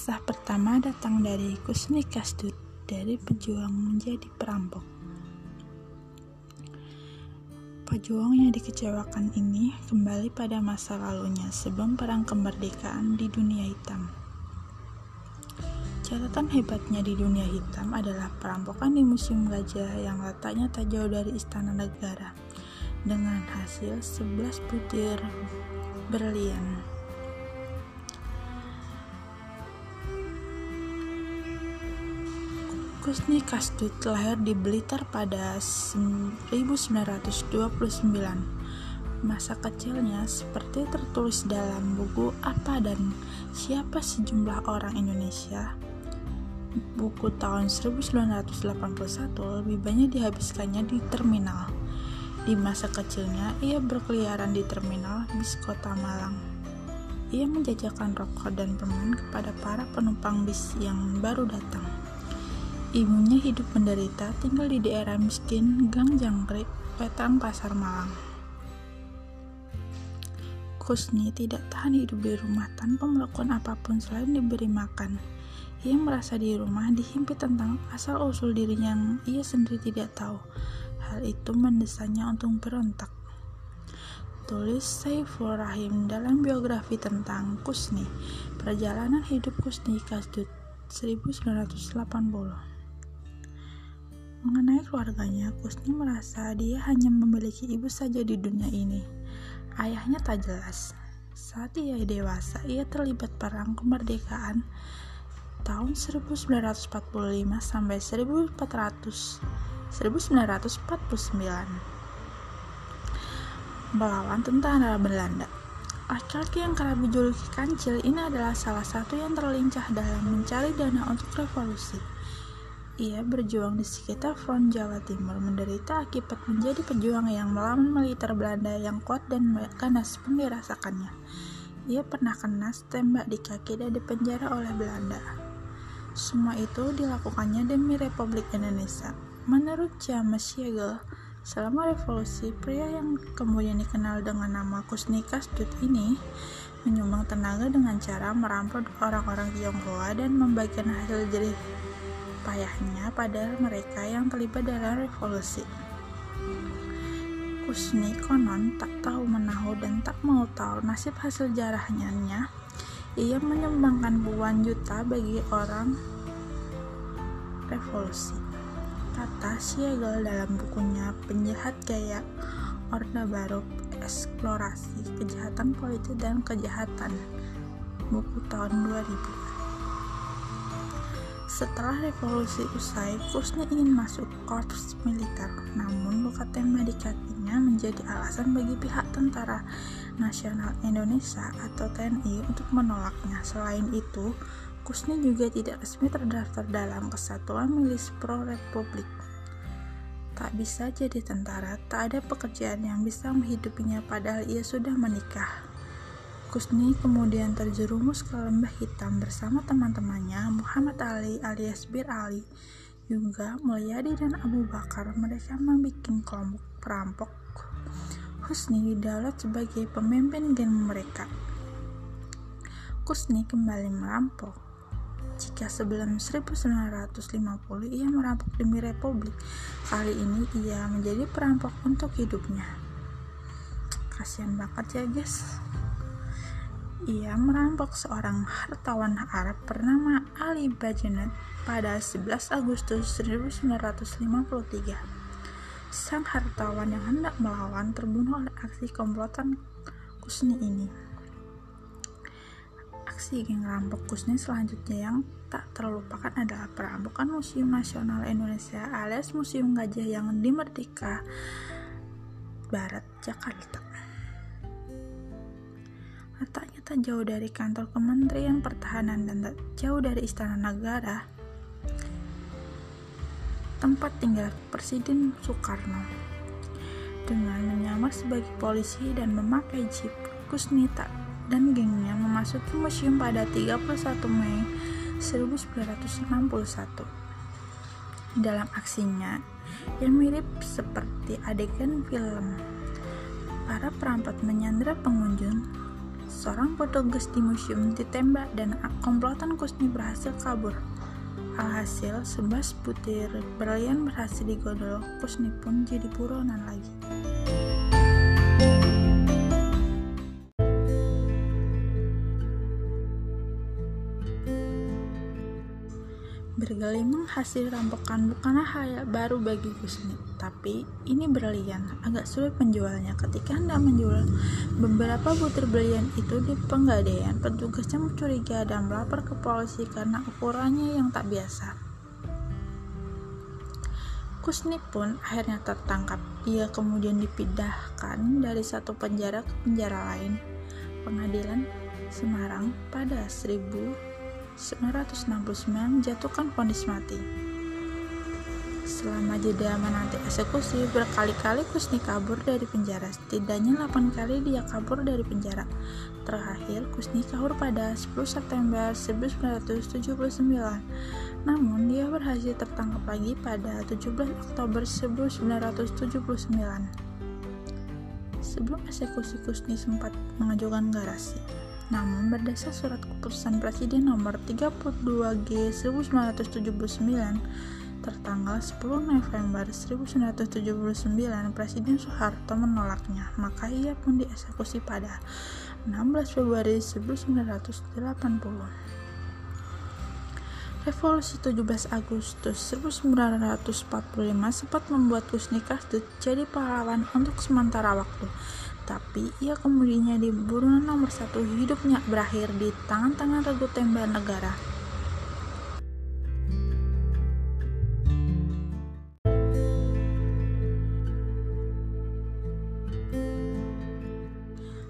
Kisah pertama datang dari Kusni Kastut, dari pejuang menjadi perampok. Pejuang yang dikecewakan ini kembali pada masa lalunya sebelum perang kemerdekaan di dunia hitam. Catatan hebatnya di dunia hitam adalah perampokan di Museum Gajah yang letaknya tak jauh dari Istana Negara dengan hasil 11 butir berlian. Kusni Kastut lahir di Blitar pada 1929. Masa kecilnya seperti tertulis dalam buku Apa dan Siapa Sejumlah Orang Indonesia. Buku tahun 1981 lebih banyak dihabiskannya di terminal. Di masa kecilnya, ia berkeliaran di terminal bis kota Malang. Ia menjajakan rokok dan permen kepada para penumpang bis yang baru datang. Ibunya hidup menderita tinggal di daerah miskin Gang Jangkrik, Wetan Pasar Malang. Kusni tidak tahan hidup di rumah tanpa melakukan apa pun selain diberi makan. Ia merasa di rumah dihimpit tentang asal-usul dirinya yang ia sendiri tidak tahu. Hal itu mendesanya untuk berontak. Tulis Saiful Rahim dalam biografi tentang Kusni, Perjalanan Hidup Kusni Kasdut 1980. Mengenai keluarganya, Kusni merasa dia hanya memiliki ibu saja di dunia ini. Ayahnya tak jelas. Saat ia dewasa, ia terlibat perang kemerdekaan tahun 1945 sampai 1400 1949 melawan tentara Belanda. Laki-laki yang kerap dijuluki kancil ini adalah salah satu yang terlincah dalam mencari dana untuk revolusi. Ia berjuang di sekitar front Jawa Timur, menderita akibat menjadi pejuang yang melawan militer Belanda yang kuat dan ganas pun dirasakannya. Ia pernah kena tembak di kaki dan dipenjara oleh Belanda. Semua itu dilakukannya demi Republik Indonesia. Menurut James Siegel, selama revolusi, pria yang kemudian dikenal dengan nama Kusni Kasdut ini menyumbang tenaga dengan cara merampok orang-orang Tionghoa dan membagikan hasil jerih payahnya pada mereka yang terlibat dalam revolusi. Kusni konon tak tahu menahu dan tak mau tahu nasib hasil jarahnya. Ia menyumbangkan puluhan juta bagi orang revolusi. Kata Siegel dalam bukunya Penjahat Gaya Orde Baru Eksplorasi Kejahatan Politik dan Kejahatan buku tahun 2000 setelah revolusi usai, Kusni ingin masuk korps militer, namun luka tembak di kakinya menjadi alasan bagi pihak Tentara Nasional Indonesia atau TNI untuk menolaknya. Selain itu, Kusni juga tidak resmi terdaftar dalam Kesatuan Milis Pro Republik. Tak bisa jadi tentara, tak ada pekerjaan yang bisa menghidupinya padahal ia sudah menikah. Kusni kemudian terjerumus ke lembah hitam bersama teman-temannya Muhammad Ali alias Bir Ali, juga Mulyadi dan Abu Bakar. Mereka membuat kelompok perampok. Husni didaulat sebagai pemimpin geng mereka. Kusni kembali merampok. Jika sebelum 1950 ia merampok demi republik, kali ini ia menjadi perampok untuk hidupnya. Kasihan banget ya guys. Ia merampok seorang hartawan Arab bernama Ali Bajanet pada 11 Agustus 1953. Sang hartawan yang hendak melawan terbunuh oleh aksi komplotan Kusni ini. Aksi geng rampok Kusni selanjutnya yang tak terlupakan adalah perampokan Museum Nasional Indonesia alias Museum Gajah yang di Merdeka Barat, Jakarta. Letaknya tak jauh dari kantor Kementerian Pertahanan dan tak jauh dari Istana Negara, tempat tinggal Presiden Soekarno. Dengan menyamar sebagai polisi dan memakai jeep, Kusnita dan gengnya memasuki museum pada 31 Mei 1961. Dalam aksinya, yang mirip seperti adegan film, para perampok menyandra pengunjung Seorang petugas di museum ditembak dan komplotan Kusni berhasil kabur. Alhasil, sebelas butir berlian berhasil digodol, Kusni pun jadi buronan lagi. Bergelimang hasil rampokan bukanlah hal baru bagi Gusni, tapi ini berlian agak sulit menjualnya. Ketika Anda menjual beberapa butir berlian itu di penggadaian, petugasnya mencuriga dan melapor ke polisi karena ukurannya yang tak biasa. Kusni pun akhirnya tertangkap. Ia kemudian dipindahkan dari satu penjara ke penjara lain. Pengadilan Semarang pada 1000 1969 jatuhkan vonis mati. Selama jeda menanti eksekusi, berkali-kali Kusni kabur dari penjara. Setidaknya 8 kali dia kabur dari penjara. Terakhir, Kusni kabur pada 10 September 1979. Namun, dia berhasil tertangkap lagi pada 17 Oktober 1979. Sebelum eksekusi, Kusni sempat mengajukan garasi. Namun, berdasar surat keputusan Presiden nomor 32G 1979 tertanggal 10 November 1979, Presiden Soeharto menolaknya, maka ia pun dieksekusi pada 16 Februari 1980. Revolusi 17 Agustus 1945 sempat membuat Kusni Kasdut jadi pahlawan untuk sementara waktu tapi ia kemudian di buruan nomor satu hidupnya berakhir di tangan-tangan regu tembak negara.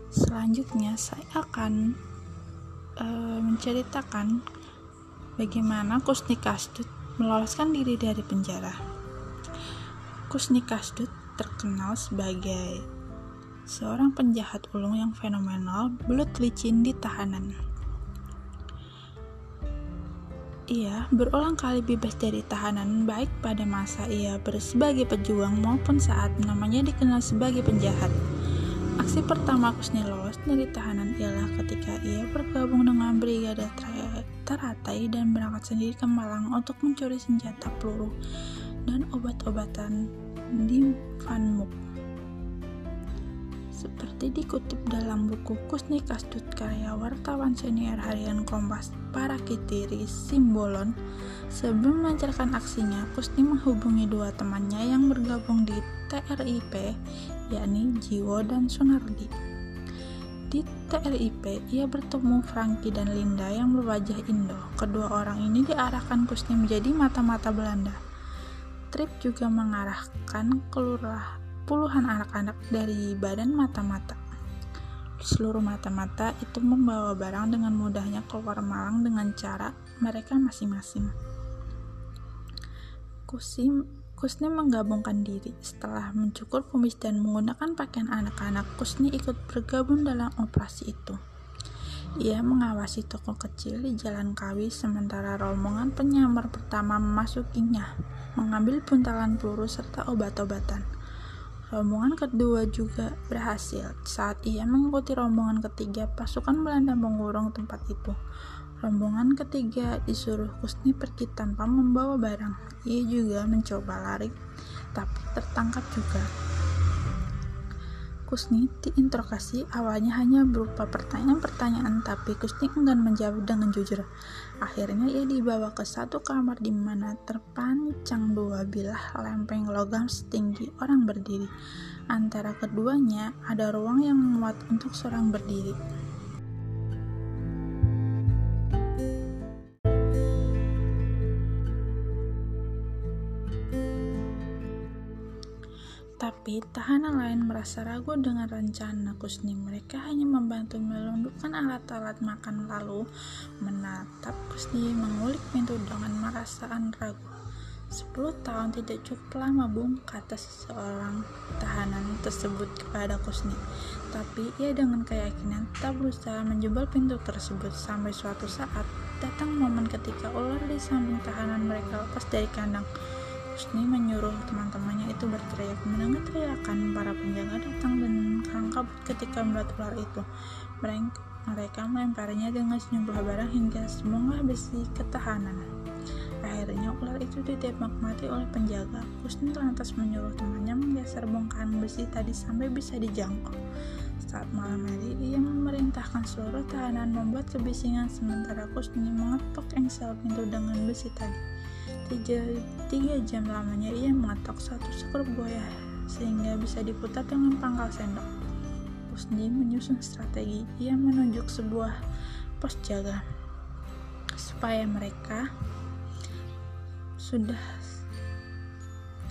Selanjutnya saya akan uh, menceritakan bagaimana Kusni Kasdut meloloskan diri dari penjara. Kusni Kasdut terkenal sebagai seorang penjahat ulung yang fenomenal, belut licin di tahanan. Ia berulang kali bebas dari tahanan baik pada masa ia sebagai pejuang maupun saat namanya dikenal sebagai penjahat. Aksi pertama Kusni lolos dari tahanan ialah ketika ia bergabung dengan Brigade Teratai dan berangkat sendiri ke Malang untuk mencuri senjata peluru dan obat-obatan di Vanmuk. Seperti dikutip dalam buku Kusni Kastut karya wartawan senior harian Kompas para Kitiri Simbolon, sebelum melancarkan aksinya, Kusni menghubungi dua temannya yang bergabung di TRIP, yakni Jiwo dan Sunardi. Di TRIP, ia bertemu Franky dan Linda yang berwajah Indo. Kedua orang ini diarahkan Kusni menjadi mata-mata Belanda. Trip juga mengarahkan kelurahan puluhan anak-anak dari badan mata-mata. Seluruh mata-mata itu membawa barang dengan mudahnya keluar Malang dengan cara mereka masing-masing. Kusim Kusni menggabungkan diri. Setelah mencukur kumis dan menggunakan pakaian anak-anak, Kusni ikut bergabung dalam operasi itu. Ia mengawasi toko kecil di Jalan Kawi sementara rombongan penyamar pertama memasukinya, mengambil buntalan peluru serta obat-obatan. Rombongan kedua juga berhasil. Saat ia mengikuti rombongan ketiga, pasukan Belanda mengurung tempat itu. Rombongan ketiga disuruh Kusni pergi tanpa membawa barang. Ia juga mencoba lari, tapi tertangkap juga. Kusni diinterogasi awalnya hanya berupa pertanyaan-pertanyaan tapi Kusni enggan menjawab dengan jujur. Akhirnya ia dibawa ke satu kamar di mana terpancang dua bilah lempeng logam setinggi orang berdiri. Antara keduanya ada ruang yang muat untuk seorang berdiri. Tapi tahanan lain merasa ragu dengan rencana Kusni. Mereka hanya membantu melundukkan alat-alat makan lalu menatap Kusni mengulik pintu dengan merasaan ragu. Sepuluh tahun tidak cukup lama bung, kata seseorang tahanan tersebut kepada Kusni. Tapi ia dengan keyakinan tak berusaha menjebol pintu tersebut sampai suatu saat datang momen ketika ular di samping tahanan mereka lepas dari kandang. Husni menyuruh teman-temannya itu berteriak. Mendengar teriakan, para penjaga datang dan kabut ketika melihat ular itu. Mereka melemparinya dengan sejumlah barang hingga semua besi ketahanan. Akhirnya ular itu ditembak mati oleh penjaga. Kusni lantas menyuruh temannya menggeser bongkahan besi tadi sampai bisa dijangkau. Saat malam hari, ia memerintahkan seluruh tahanan membuat kebisingan sementara Kusni mengetok engsel pintu dengan besi tadi. Tiga, tiga jam lamanya ia mengetok satu skrup buaya sehingga bisa diputar dengan pangkal sendok. Kusni menyusun strategi. Ia menunjuk sebuah pos jaga supaya mereka sudah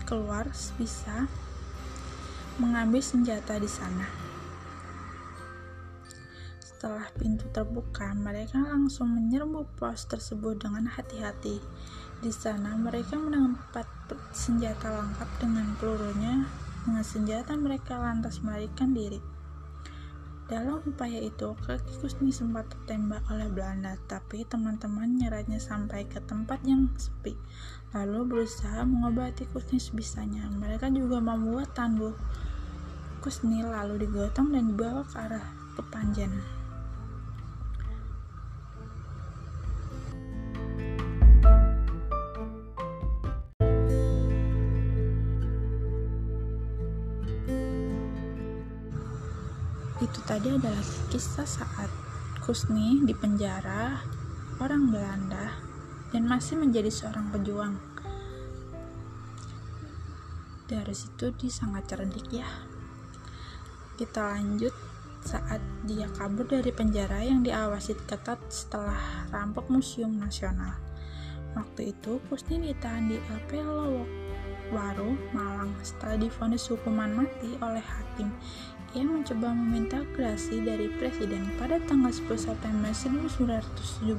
keluar bisa mengambil senjata di sana. Setelah pintu terbuka, mereka langsung menyerbu pos tersebut dengan hati-hati. Di sana, mereka mendapat senjata lengkap dengan pelurunya. Dengan senjata, mereka lantas melarikan diri. Dalam upaya itu, kaki Kusni sempat tertembak oleh Belanda, tapi teman-teman nyeratnya sampai ke tempat yang sepi, lalu berusaha mengobati Kusni sebisanya. Mereka juga membuat tandu Kusni lalu digotong dan dibawa ke arah Kepanjen. Tadi adalah kisah saat Kusni di penjara orang Belanda dan masih menjadi seorang pejuang. Dari situ dia sangat cerdik ya. Kita lanjut saat dia kabur dari penjara yang diawasi ketat setelah rampok Museum Nasional. Waktu itu Kusni ditahan di LP Lowok Waru, Malang setelah difonis hukuman mati oleh hakim ia mencoba meminta gerasi dari presiden pada tanggal 10 September 1979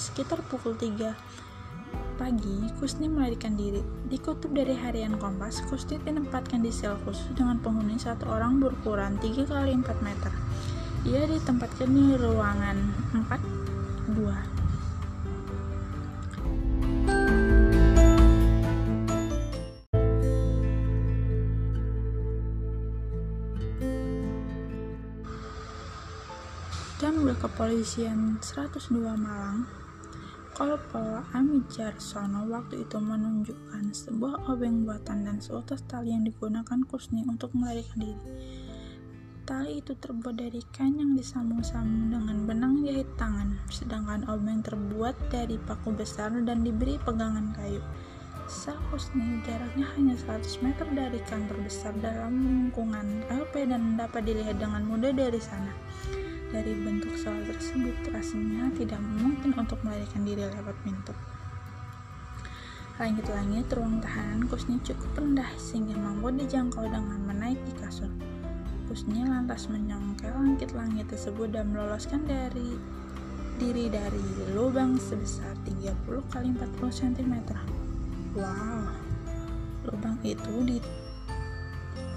sekitar pukul 3 pagi, Kusni melarikan diri. Dikutip dari harian Kompas, Kusni ditempatkan di sel khusus dengan penghuni satu orang berukuran 3 x 4 meter. Ia ditempatkan di ruangan 4 Kepolisian 102 Malang, Kolpol Amit Jarsono waktu itu menunjukkan sebuah obeng buatan dan seutas tali yang digunakan Kusni untuk melarikan diri. Tali itu terbuat dari kain yang disambung-sambung dengan benang jahit tangan, sedangkan obeng terbuat dari paku besar dan diberi pegangan kayu. Sel Kusni jaraknya hanya 100 meter dari kantor besar dalam lingkungan LP dan dapat dilihat dengan mudah dari sana. Dari bentuk sel tersebut, rasanya tidak mungkin untuk melarikan diri lewat pintu. Langit-langit ruang tahanan Kusni cukup rendah sehingga mampu dijangkau dengan menaiki kasur. Kusni lantas menyongkel langit-langit tersebut dan meloloskan dari diri dari lubang sebesar 30 kali 40 cm. Wow, lubang itu di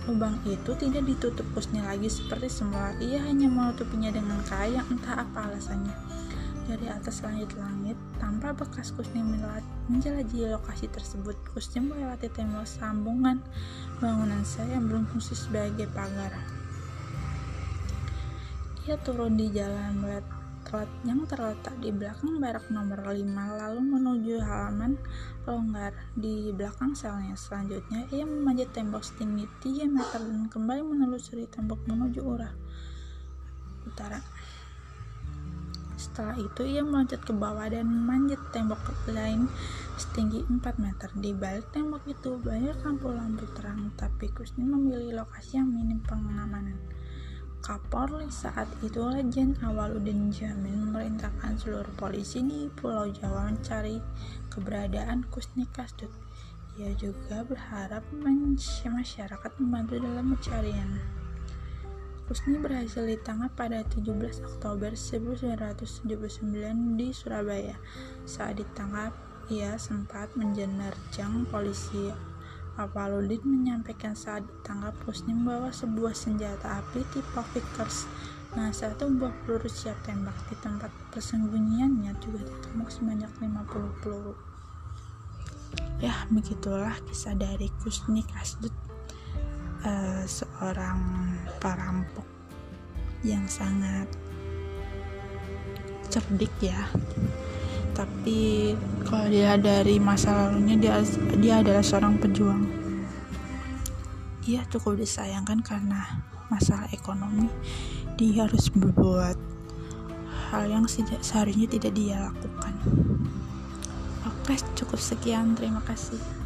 Lubang itu tidak ditutup Kusni lagi seperti semula. Ia hanya menutupinya dengan yang entah apa alasannya. Dari atas langit-langit, tanpa bekas Kusni menjelajahi lokasi tersebut, Kusni melewati tembok sambungan bangunan saya yang belum fungsi sebagai pagar. Ia turun di jalan melihat yang terletak di belakang barak nomor 5 lalu menuju halaman longgar di belakang selnya. Selanjutnya, ia memanjat tembok setinggi 3 meter dan kembali menelusuri tembok menuju urah utara. Setelah itu, ia meloncat ke bawah dan memanjat tembok lain setinggi 4 meter. Di balik tembok itu banyak lampu-lampu terang, tapi Kusni memilih lokasi yang minim pengamanan. Kapolri saat itu Lejen Awaludin Jamin memerintahkan seluruh polisi di Pulau Jawa mencari keberadaan Kusni Kasdut. Ia juga berharap masyarakat membantu dalam pencarian. Kusni berhasil ditangkap pada 17 Oktober 1979 di Surabaya. Saat ditangkap, ia sempat menjenerjang polisi Apaludin menyampaikan saat ditangkap Husni membawa sebuah senjata api tipe Vickers Nah, satu buah peluru siap tembak di tempat persembunyiannya juga ditemukan sebanyak 50 peluru. Ya, begitulah kisah dari Kusni Kasdut, uh, seorang perampok yang sangat cerdik ya tapi kalau dia dari masa lalunya dia dia adalah seorang pejuang. Ia cukup disayangkan karena masalah ekonomi. Dia harus berbuat hal yang seharusnya tidak dia lakukan. Oke cukup sekian. Terima kasih